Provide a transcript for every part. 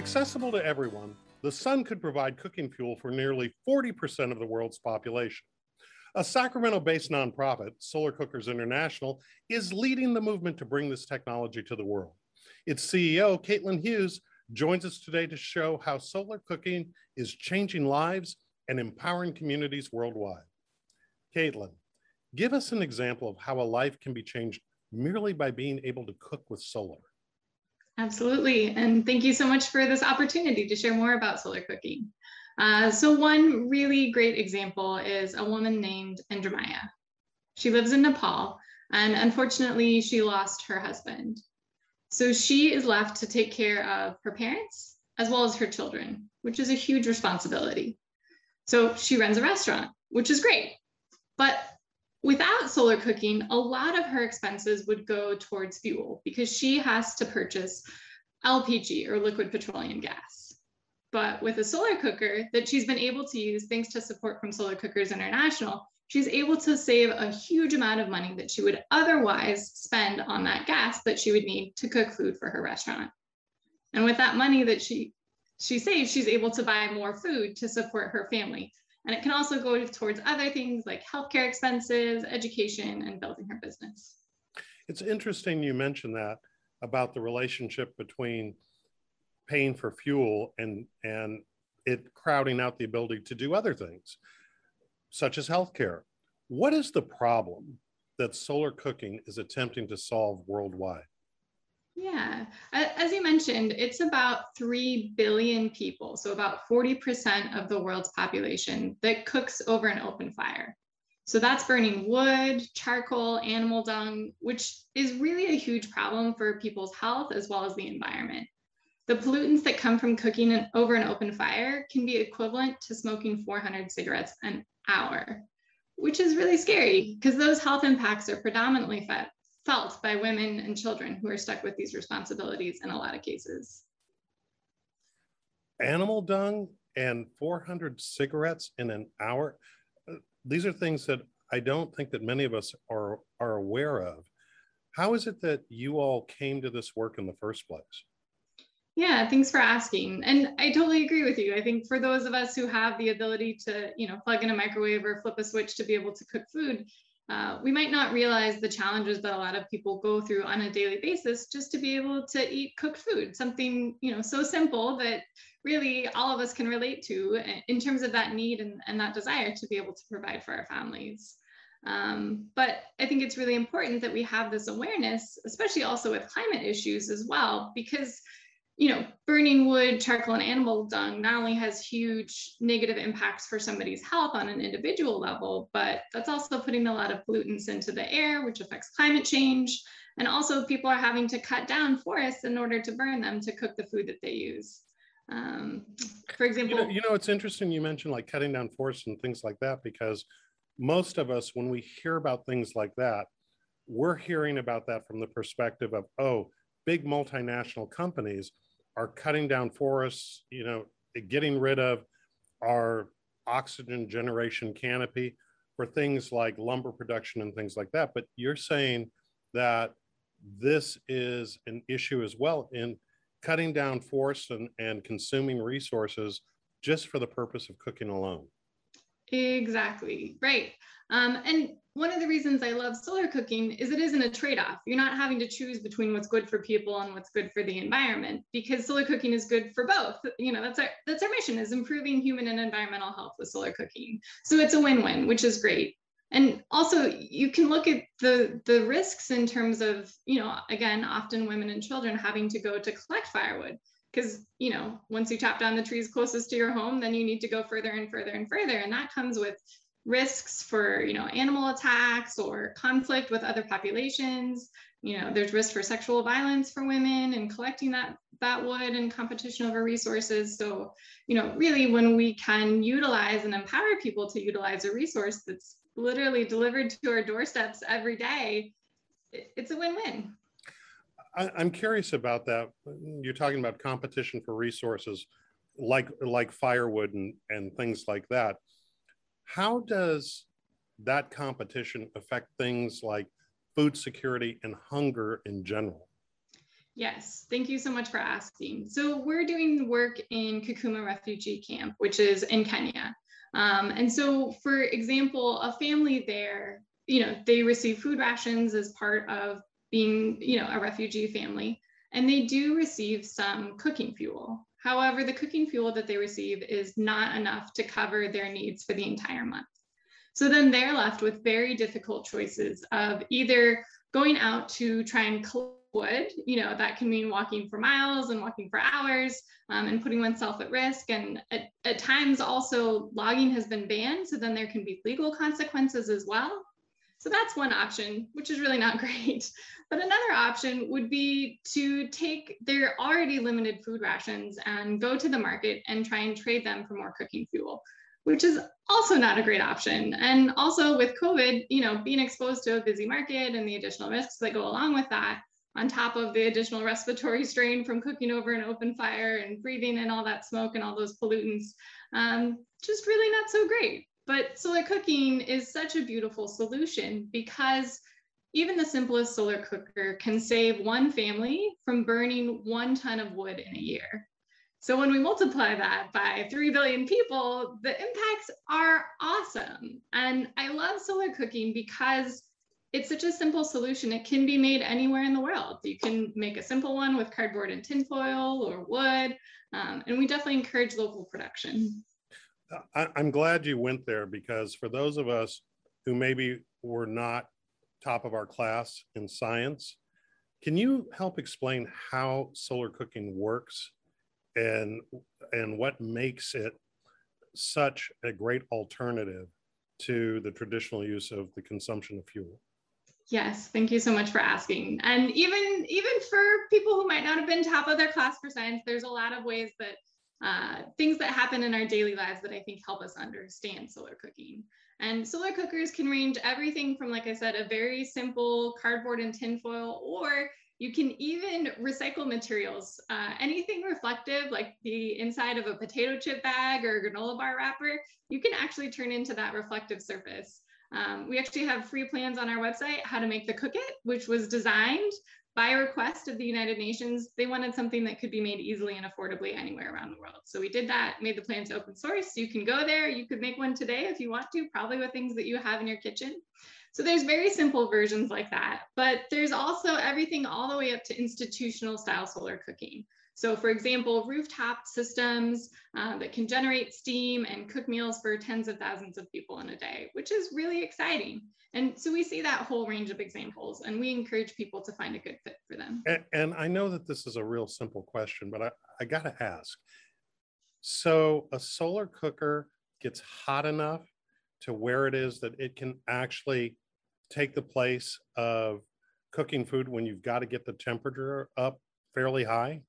Accessible to everyone, the sun could provide cooking fuel for nearly 40% of the world's population. A Sacramento based nonprofit, Solar Cookers International, is leading the movement to bring this technology to the world. Its CEO, Caitlyn Hughes, joins us today to show how solar cooking is changing lives and empowering communities worldwide. Caitlyn, give us an example of how a life can be changed merely by being able to cook with solar. Absolutely. And thank you so much for this opportunity to share more about solar cooking. Uh, so one really great example is a woman named Indramaya. She lives in Nepal, and unfortunately, she lost her husband. So she is left to take care of her parents as well as her children, which is a huge responsibility. So she runs a restaurant, which is great. But without solar cooking, a lot of her expenses would go towards fuel because she has to purchase LPG or liquid petroleum gas. But with a solar cooker that she's been able to use thanks to support from Solar Cookers International, she's able to save a huge amount of money that she would otherwise spend on that gas that she would need to cook food for her restaurant. And with that money that she she saves, she's able to buy more food to support her family. And it can also go towards other things like healthcare expenses, education, and building her business. It's interesting you mentioned that about the relationship between paying for fuel and and it crowding out the ability to do other things, such as healthcare. What is the problem that solar cooking is attempting to solve worldwide? Yeah, as you mentioned, it's about 3 billion people, so about 40% of the world's population that cooks over an open fire. So that's burning wood, charcoal, animal dung, which is really a huge problem for people's health as well as the environment. The pollutants that come from cooking an, over an open fire can be equivalent to smoking 400 cigarettes an hour, which is really scary because those health impacts are predominantly felt by women and children who are stuck with these responsibilities in a lot of cases. Animal dung and 400 cigarettes in an hour. Uh, these are things that I don't think that many of us are, are aware of. How is it that you all came to this work in the first place? Yeah, thanks for asking. And I totally agree with you. I think for those of us who have the ability to, you know, plug in a microwave or flip a switch to be able to cook food, uh, we might not realize the challenges that a lot of people go through on a daily basis just to be able to eat cooked food, something you know so simple that really all of us can relate to in terms of that need and, and that desire to be able to provide for our families. Um, but I think it's really important that we have this awareness, especially also with climate issues as well, because you know, burning wood, charcoal, and animal dung not only has huge negative impacts for somebody's health on an individual level, but that's also putting a lot of pollutants into the air, which affects climate change. And also, people are having to cut down forests in order to burn them to cook the food that they use. Um, for example, you know, you know, it's interesting you mentioned like cutting down forests and things like that because most of us, when we hear about things like that, we're hearing about that from the perspective of, oh, big multinational companies are cutting down forests, you know, getting rid of our oxygen generation canopy for things like lumber production and things like that. But you're saying that this is an issue as well in cutting down forests and, and consuming resources just for the purpose of cooking alone. Exactly, right. Um, and one of the reasons I love solar cooking is it isn't a trade-off. You're not having to choose between what's good for people and what's good for the environment because solar cooking is good for both. You know, that's our that's our mission is improving human and environmental health with solar cooking. So it's a win-win, which is great. And also you can look at the the risks in terms of, you know, again, often women and children having to go to collect firewood because you know once you chop down the trees closest to your home then you need to go further and further and further and that comes with risks for you know animal attacks or conflict with other populations. You know there's risk for sexual violence for women and collecting that that wood and competition over resources. So you know really when we can utilize and empower people to utilize a resource that's literally delivered to our doorsteps every day it's a win-win. I, i'm curious about that. You're talking about competition for resources like like firewood and and things like that how does that competition affect things like food security and hunger in general? Yes, thank you so much for asking. So we're doing work in Kakuma Refugee Camp, which is in Kenya. Um, and so, for example, a family there, you know, they receive food rations as part of being, you know, a refugee family, and they do receive some cooking fuel. However, the cooking fuel that they receive is not enough to cover their needs for the entire month. So then they're left with very difficult choices of either going out to try and collect wood, you know, that can mean walking for miles and walking for hours um, and putting oneself at risk. And at, at times also logging has been banned. So then there can be legal consequences as well. So that's one option, which is really not great. But another option would be to take their already limited food rations and go to the market and try and trade them for more cooking fuel, which is also not a great option. And also with COVID, you know, being exposed to a busy market and the additional risks that go along with that, on top of the additional respiratory strain from cooking over an open fire and breathing in all that smoke and all those pollutants, um, just really not so great. But solar cooking is such a beautiful solution because even the simplest solar cooker can save one family from burning one ton of wood in a year. So when we multiply that by 3 billion people, the impacts are awesome. And I love solar cooking because it's such a simple solution. It can be made anywhere in the world. You can make a simple one with cardboard and tinfoil or wood. Um, and we definitely encourage local production. I, I'm glad you went there because for those of us who maybe were not top of our class in science, can you help explain how solar cooking works and and what makes it such a great alternative to the traditional use of the consumption of fuel? Yes, thank you so much for asking. And even even for people who might not have been top of their class for science, there's a lot of ways that uh, things that happen in our daily lives that I think help us understand solar cooking. And solar cookers can range everything from, like I said, a very simple cardboard and tinfoil, or you can even recycle materials. Uh, anything reflective, like the inside of a potato chip bag or a granola bar wrapper, you can actually turn into that reflective surface. Um, we actually have free plans on our website, how to make the CooKit, which was designed by request of the United Nations. They wanted something that could be made easily and affordably anywhere around the world. So we did that, made the plans open source. You can go there, you could make one today if you want to, probably with things that you have in your kitchen. So there's very simple versions like that, but there's also everything all the way up to institutional style solar cooking. So for example, rooftop systems uh, that can generate steam and cook meals for tens of thousands of people in a day, which is really exciting. And so we see that whole range of examples and we encourage people to find a good fit for them. And, and I know that this is a real simple question, but I, I gotta ask. So a solar cooker gets hot enough to where it is that it can actually take the place of cooking food when you've got to get the temperature up fairly high?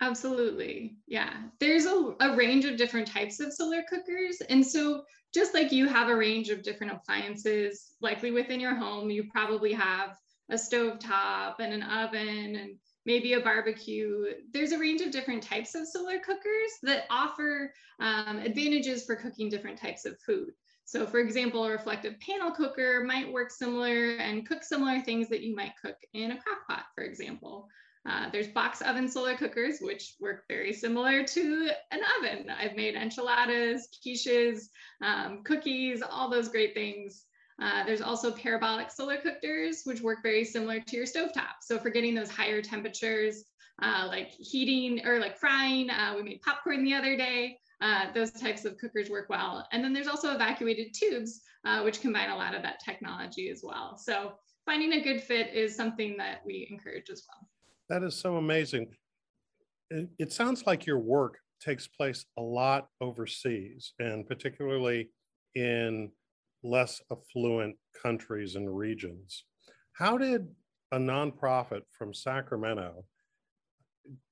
Absolutely. Yeah. There's a, a range of different types of solar cookers. And so, just like you have a range of different appliances, likely within your home, you probably have a stove top and an oven and maybe a barbecue. There's a range of different types of solar cookers that offer um, advantages for cooking different types of food. So, for example, a reflective panel cooker might work similar and cook similar things that you might cook in a crock pot, for example. Uh, there's box oven solar cookers, which work very similar to an oven. I've made enchiladas, quiches, um, cookies, all those great things. Uh, there's also parabolic solar cookers, which work very similar to your stovetop. So for getting those higher temperatures, uh, like heating or like frying, uh, we made popcorn the other day. Uh, those types of cookers work well. And then there's also evacuated tubes, which combine a lot of that technology as well. So finding a good fit is something that we encourage as well. That is so amazing. It, it sounds like your work takes place a lot overseas and particularly in less affluent countries and regions. How did a nonprofit from Sacramento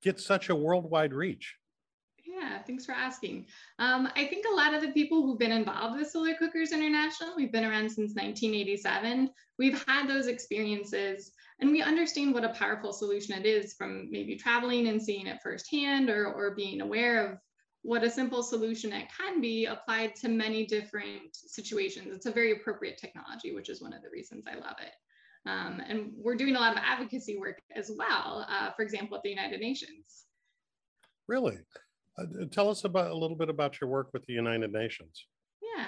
get such a worldwide reach? Yeah, thanks for asking. Um, I think a lot of the people who've been involved with Solar Cookers International, we've been around since 1987, we've had those experiences and we understand what a powerful solution it is from maybe traveling and seeing it firsthand or, or being aware of what a simple solution it can be applied to many different situations. It's a very appropriate technology, which is one of the reasons I love it. Um, and we're doing a lot of advocacy work as well, uh, for example, at the United Nations. Really? Uh, tell us about a little bit about your work with the United Nations. Yeah.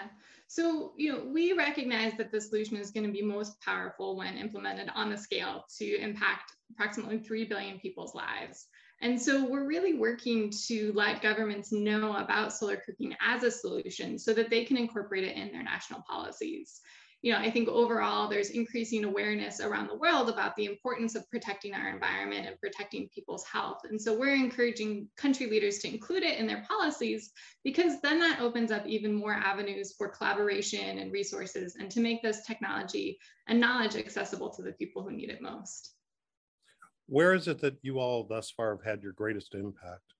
So, you know, we recognize that the solution is going to be most powerful when implemented on the scale to impact approximately 3 billion people's lives. And so we're really working to let governments know about solar cooking as a solution so that they can incorporate it in their national policies you know, I think overall there's increasing awareness around the world about the importance of protecting our environment and protecting people's health. And so we're encouraging country leaders to include it in their policies because then that opens up even more avenues for collaboration and resources and to make this technology and knowledge accessible to the people who need it most. Where is it that you all thus far have had your greatest impact?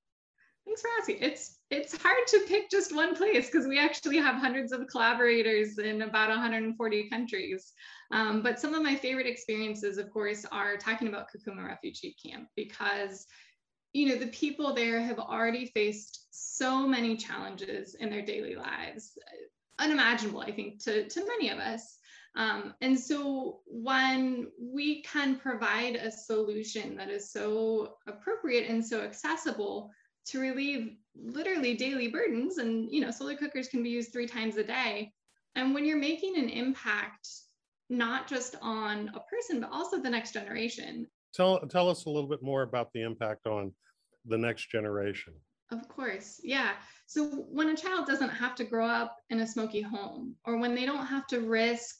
Thanks for asking. It's it's hard to pick just one place because we actually have hundreds of collaborators in about 140 countries. Um, but some of my favorite experiences, of course, are talking about Kakuma Refugee Camp because you know the people there have already faced so many challenges in their daily lives, unimaginable, I think, to, to many of us. Um, and so when we can provide a solution that is so appropriate and so accessible to relieve literally daily burdens. And you know solar cookers can be used three times a day. And when you're making an impact not just on a person but also the next generation. Tell tell us a little bit more about the impact on the next generation. Of course yeah. So when a child doesn't have to grow up in a smoky home or when they don't have to risk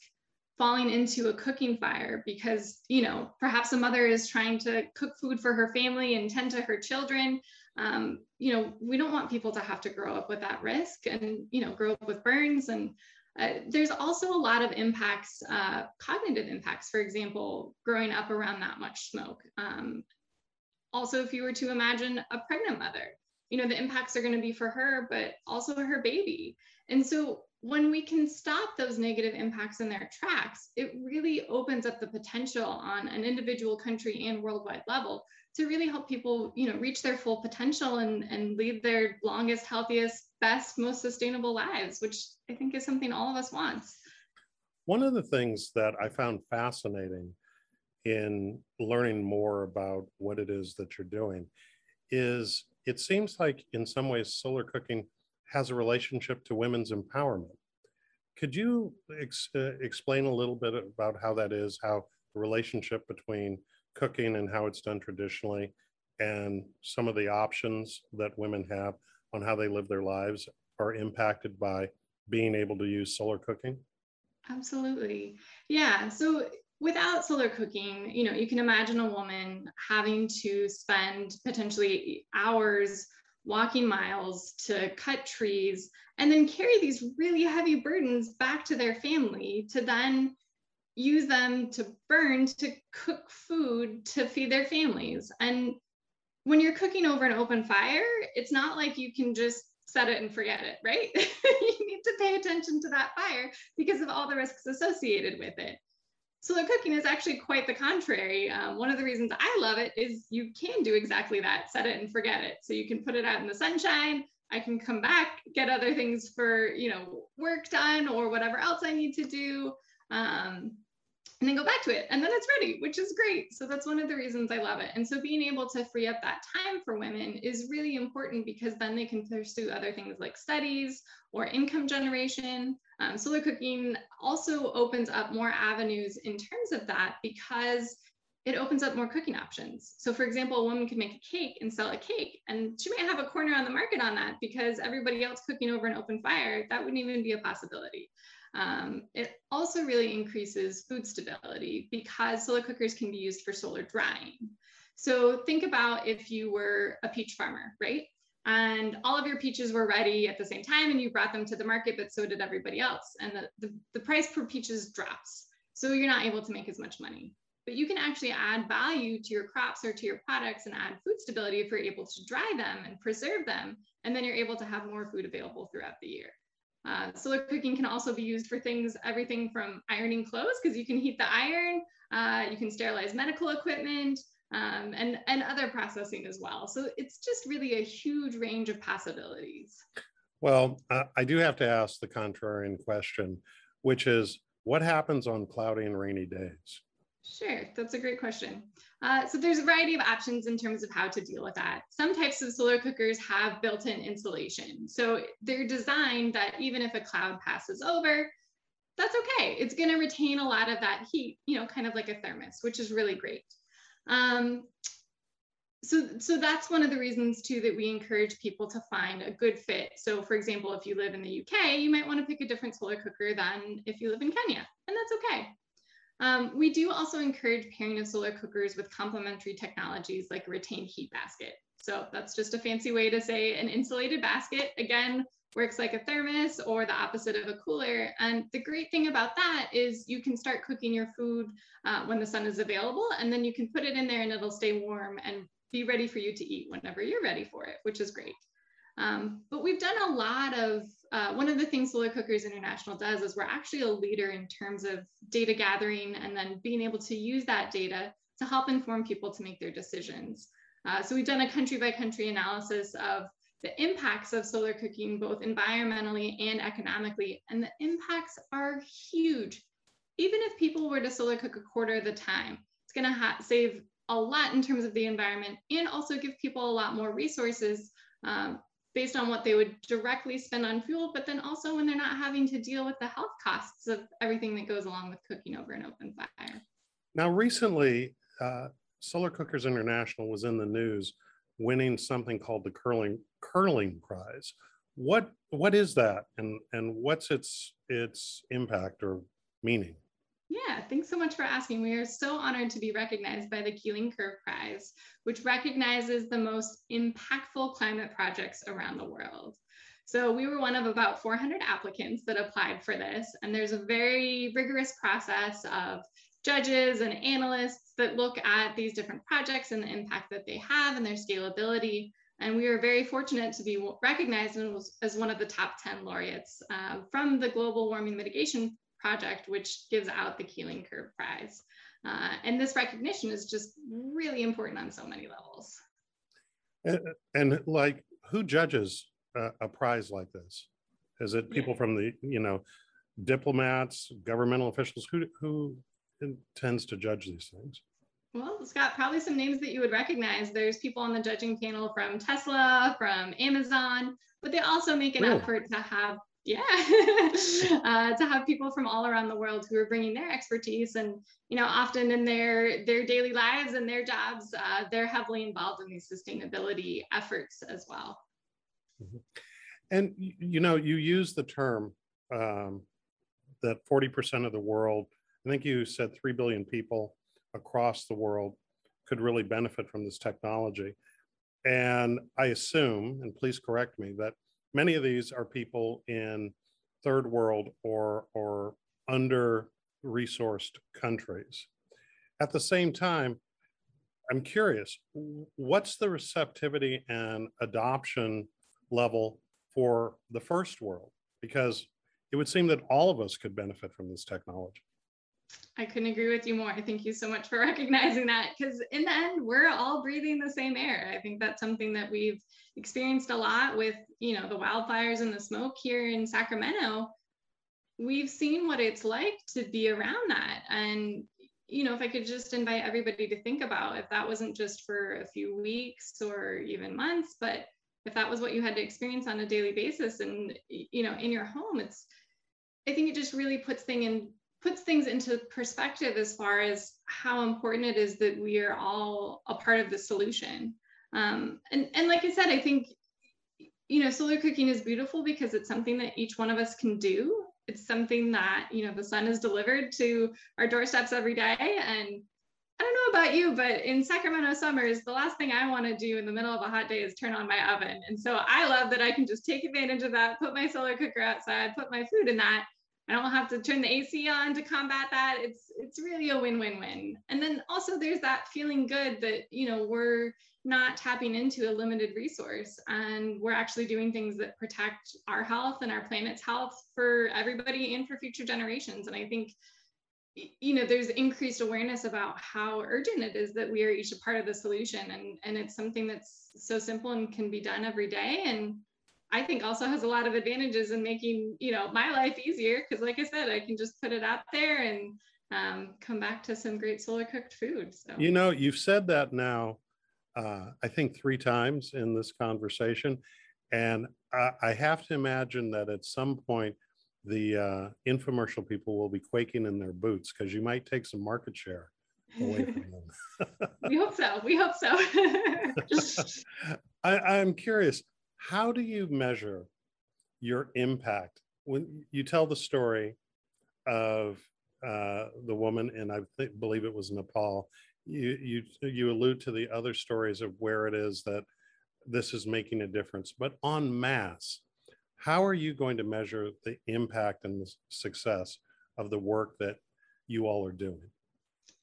falling into a cooking fire because you know perhaps a mother is trying to cook food for her family and tend to her children um, you know, we don't want people to have to grow up with that risk and, you know, grow up with burns. And uh, there's also a lot of impacts, uh, cognitive impacts, for example, growing up around that much smoke. Um, also, if you were to imagine a pregnant mother, you know, the impacts are going to be for her, but also her baby. And so when we can stop those negative impacts in their tracks, it really opens up the potential on an individual country and worldwide level to really help people, you know, reach their full potential and, and lead their longest, healthiest, best, most sustainable lives, which I think is something all of us want. One of the things that I found fascinating in learning more about what it is that you're doing is it seems like in some ways solar cooking has a relationship to women's empowerment. Could you ex- uh, explain a little bit about how that is, how the relationship between cooking and how it's done traditionally and some of the options that women have on how they live their lives are impacted by being able to use solar cooking? Absolutely. Yeah. So without solar cooking, you know, you can imagine a woman having to spend potentially hours walking miles to cut trees and then carry these really heavy burdens back to their family to then use them to burn to cook food to feed their families. And when you're cooking over an open fire, it's not like you can just set it and forget it, right? you need to pay attention to that fire because of all the risks associated with it. So the cooking is actually quite the contrary. Um, one of the reasons I love it is you can do exactly that, set it and forget it. So you can put it out in the sunshine. I can come back, get other things for, you know, work done or whatever else I need to do um, and then go back to it and then it's ready which is great so that's one of the reasons i love it and so being able to free up that time for women is really important because then they can pursue other things like studies or income generation um, solar cooking also opens up more avenues in terms of that because it opens up more cooking options. So for example, a woman could make a cake and sell a cake and she might have a corner on the market on that because everybody else cooking over an open fire, that wouldn't even be a possibility. Um, it also really increases food stability because solar cookers can be used for solar drying. So think about if you were a peach farmer, right? And all of your peaches were ready at the same time and you brought them to the market, but so did everybody else. And the, the, the price per peaches drops. So you're not able to make as much money. But you can actually add value to your crops or to your products and add food stability if you're able to dry them and preserve them. And then you're able to have more food available throughout the year. Uh, solar cooking can also be used for things, everything from ironing clothes, because you can heat the iron, uh, you can sterilize medical equipment, um, and, and other processing as well. So it's just really a huge range of possibilities. Well, uh, I do have to ask the contrarian question, which is what happens on cloudy and rainy days? Sure, that's a great question. Uh, so there's a variety of options in terms of how to deal with that. Some types of solar cookers have built-in insulation. So they're designed that even if a cloud passes over, that's okay. It's gonna retain a lot of that heat, you know, kind of like a thermos, which is really great. Um, so, so that's one of the reasons too that we encourage people to find a good fit. So for example, if you live in the UK, you might wanna pick a different solar cooker than if you live in Kenya, and that's okay. Um, we do also encourage pairing of solar cookers with complementary technologies like a retained heat basket. So that's just a fancy way to say an insulated basket. Again, works like a thermos or the opposite of a cooler. And the great thing about that is you can start cooking your food uh, when the sun is available, and then you can put it in there and it'll stay warm and be ready for you to eat whenever you're ready for it, which is great. Um, but we've done a lot of, uh, one of the things Solar Cookers International does is we're actually a leader in terms of data gathering and then being able to use that data to help inform people to make their decisions. Uh, so we've done a country by country analysis of the impacts of solar cooking, both environmentally and economically, and the impacts are huge. Even if people were to solar cook a quarter of the time, it's gonna save a lot in terms of the environment and also give people a lot more resources um, based on what they would directly spend on fuel, but then also when they're not having to deal with the health costs of everything that goes along with cooking over an open fire. Now, recently, uh, Solar Cookers International was in the news winning something called the Keeling Curve prize. What what is that, and and what's its its impact or meaning? Yeah, thanks so much for asking. We are so honored to be recognized by the Keeling Curve Prize, which recognizes the most impactful climate projects around the world. So we were one of about 400 applicants that applied for this, and there's a very rigorous process of judges and analysts that look at these different projects and the impact that they have and their scalability. And we are very fortunate to be recognized as one of the top 10 laureates uh, from the Global Warming Mitigation project, which gives out the Keeling Curve Prize. Uh, and this recognition is just really important on so many levels. And, and like, who judges a, a, prize like this? Is it people yeah. from the, you know, diplomats, governmental officials? Who, who tends to judge these things? Well, Scott, probably some names that you would recognize. There's people on the judging panel from Tesla, from Amazon, but they also make an really? effort to have yeah. Uh, to have people from all around the world who are bringing their expertise and you know often in their their daily lives and their jobs uh, they're heavily involved in these sustainability efforts as well. Mm-hmm. and you know you use the term um, that 40% of the world i think you said 3 billion people across the world could really benefit from this technology. And i assume and please correct me that many of these are people in third world or or under resourced countries. At the same time i'm curious what's the receptivity and adoption level for the first world? Because it would seem that all of us could benefit from this technology I couldn't agree with you more. Thank you so much for recognizing that because in the end, we're all breathing the same air. I think that's something that we've experienced a lot with, you know, the wildfires and the smoke here in Sacramento. We've seen what it's like to be around that. And, you know, if I could just invite everybody to think about if that wasn't just for a few weeks or even months, but if that was what you had to experience on a daily basis and, you know, in your home, it's, I think it just really puts thing in puts things into perspective as far as how important it is that we are all a part of the solution. Um, and, and like I said, I think, you know, solar cooking is beautiful because it's something that each one of us can do. It's something that, you know, the sun is delivered to our doorsteps every day. And I don't know about you, but in Sacramento summers, the last thing I want to do in the middle of a hot day is turn on my oven. And so I love that I can just take advantage of that, put my solar cooker outside, put my food in that, I don't have to turn the AC on to combat that. It's it's really a win-win-win. And then also there's that feeling good that you know we're not tapping into a limited resource and we're actually doing things that protect our health and our planet's health for everybody and for future generations. And I think you know there's increased awareness about how urgent it is that we are each a part of the solution and and it's something that's so simple and can be done every day and I think also has a lot of advantages in making, you know, my life easier. Cause like I said, I can just put it out there and um, come back to some great solar cooked food. So You know, you've said that now, uh, I think three times in this conversation. And I, I have to imagine that at some point, the uh, infomercial people will be quaking in their boots because you might take some market share away from them. we hope so. We hope so. I, I'm curious, how do you measure your impact when you tell the story of uh, the woman, and I th- believe it was Nepal? You you you allude to the other stories of where it is that this is making a difference, but on mass, how are you going to measure the impact and the success of the work that you all are doing?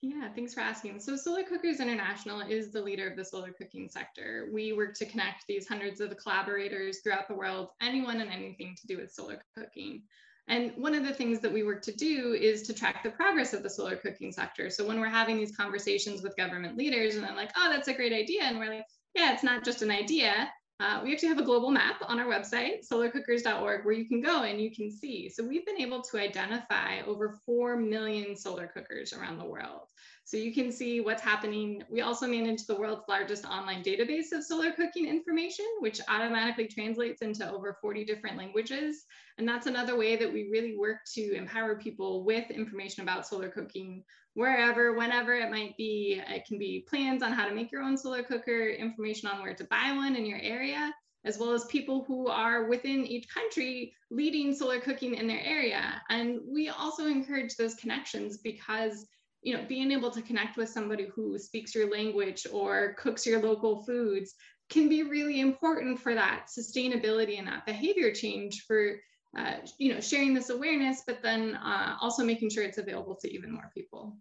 Yeah, thanks for asking. So Solar Cookers International is the leader of the solar cooking sector. We work to connect these hundreds of collaborators throughout the world, anyone and anything to do with solar cooking. And one of the things that we work to do is to track the progress of the solar cooking sector. So when we're having these conversations with government leaders and they're like, oh, that's a great idea. And we're like, yeah, it's not just an idea. Uh, we actually have a global map on our website, solarcookers.org, where you can go and you can see. So we've been able to identify over 4 million solar cookers around the world. So you can see what's happening. We also manage the world's largest online database of solar cooking information, which automatically translates into over 40 different languages. And that's another way that we really work to empower people with information about solar cooking wherever, whenever it might be. It can be plans on how to make your own solar cooker, information on where to buy one in your area, as well as people who are within each country leading solar cooking in their area. And we also encourage those connections because you know being able to connect with somebody who speaks your language or cooks your local foods can be really important for that sustainability and that behavior change for uh, you know sharing this awareness but then uh, also making sure it's available to even more people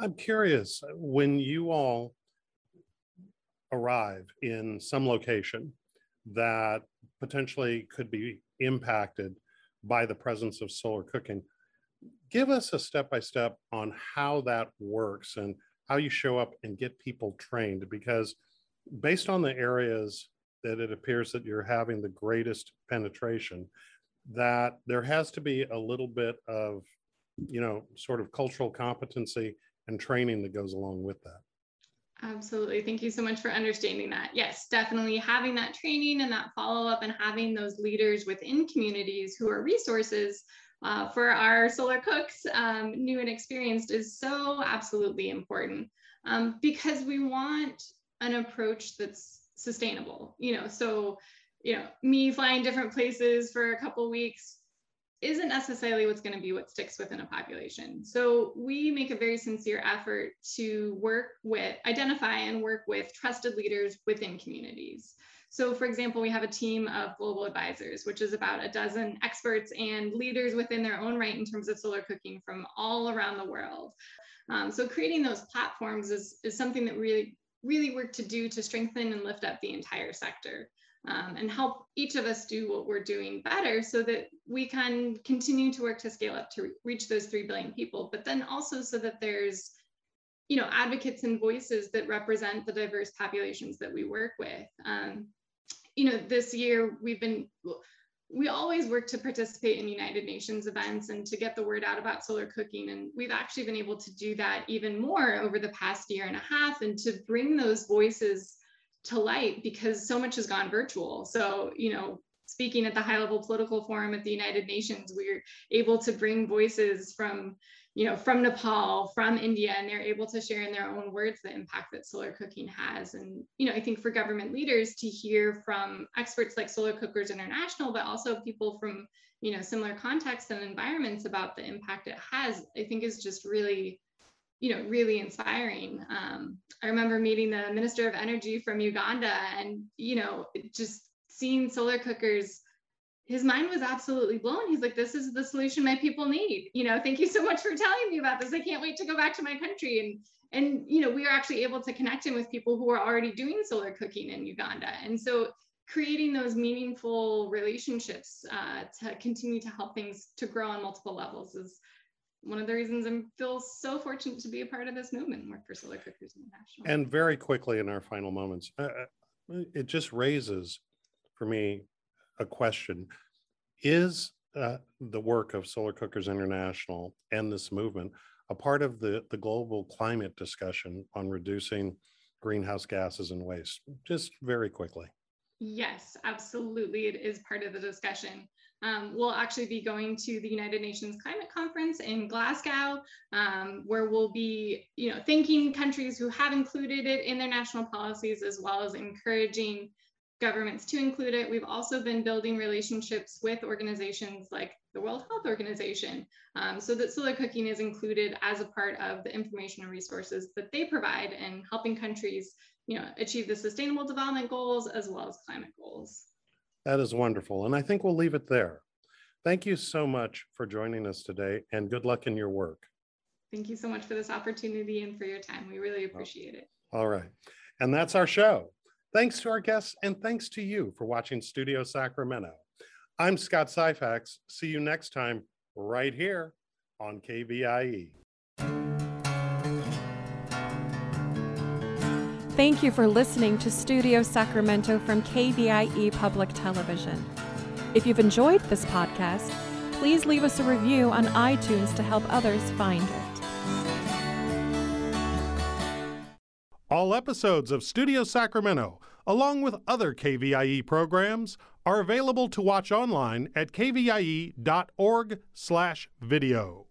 I'm curious when you all arrive in some location that potentially could be impacted by the presence of solar cooking. Give us a step by step on how that works and how you show up and get people trained because based on the areas that it appears that you're having the greatest penetration that there has to be a little bit of you know sort of cultural competency and training that goes along with that. Absolutely. Thank you so much for understanding that. Yes, definitely having that training and that follow up and having those leaders within communities who are resources uh, for our solar cooks, um, new and experienced, is so absolutely important um, because we want an approach that's sustainable. You know, so you know, me flying different places for a couple weeks isn't necessarily what's going to be what sticks within a population. So we make a very sincere effort to work with, identify and work with trusted leaders within communities. So for example, we have a team of global advisors, which is about a dozen experts and leaders within their own right in terms of solar cooking from all around the world. Um, so creating those platforms is, is something that really, really work to do to strengthen and lift up the entire sector um, and help each of us do what we're doing better so that we can continue to work to scale up to reach those 3 billion people, but then also so that there's you know, advocates and voices that represent the diverse populations that we work with. Um, you know, this year we've been, we always work to participate in United Nations events and to get the word out about solar cooking. And we've actually been able to do that even more over the past year and a half and to bring those voices to light because so much has gone virtual. So, you know, speaking at the high level political forum at the United Nations, we're able to bring voices from, you know, from Nepal, from India, and they're able to share in their own words the impact that solar cooking has. And, you know, I think for government leaders to hear from experts like Solar Cookers International, but also people from, you know, similar contexts and environments about the impact it has, I think is just really you know, really inspiring. Um, I remember meeting the Minister of Energy from Uganda and, you know, just seeing solar cookers, his mind was absolutely blown. He's like, this is the solution my people need. You know, thank you so much for telling me about this. I can't wait to go back to my country. And and you know, we were actually able to connect him with people who are already doing solar cooking in Uganda. And so creating those meaningful relationships uh, to continue to help things to grow on multiple levels is one of the reasons I feel so fortunate to be a part of this movement and work for Solar Cookers International. And very quickly in our final moments, uh, uh, it just raises for me a question. Is uh, the work of Solar Cookers International and this movement a part of the, the global climate discussion on reducing greenhouse gases and waste? Just very quickly. Yes, absolutely. It is part of the discussion. Um, we'll actually be going to the United Nations Climate Conference in Glasgow, um, where we'll be, you know, thanking countries who have included it in their national policies, as well as encouraging governments to include it. We've also been building relationships with organizations like the World Health Organization um, so that solar cooking is included as a part of the information and resources that they provide in helping countries you know, achieve the sustainable development goals as well as climate goals. That is wonderful. And I think we'll leave it there. Thank you so much for joining us today and good luck in your work. Thank you so much for this opportunity and for your time. We really appreciate it. All right. And that's our show. Thanks to our guests and thanks to you for watching Studio Sacramento. I'm Scott Syphax. See you next time right here on KVIE. Thank you for listening to Studio Sacramento from KVIE Public Television. If you've enjoyed this podcast, please leave us a review on iTunes to help others find it. All episodes of Studio Sacramento, along with other KVIE programs, are available to watch online at kvie.org/video.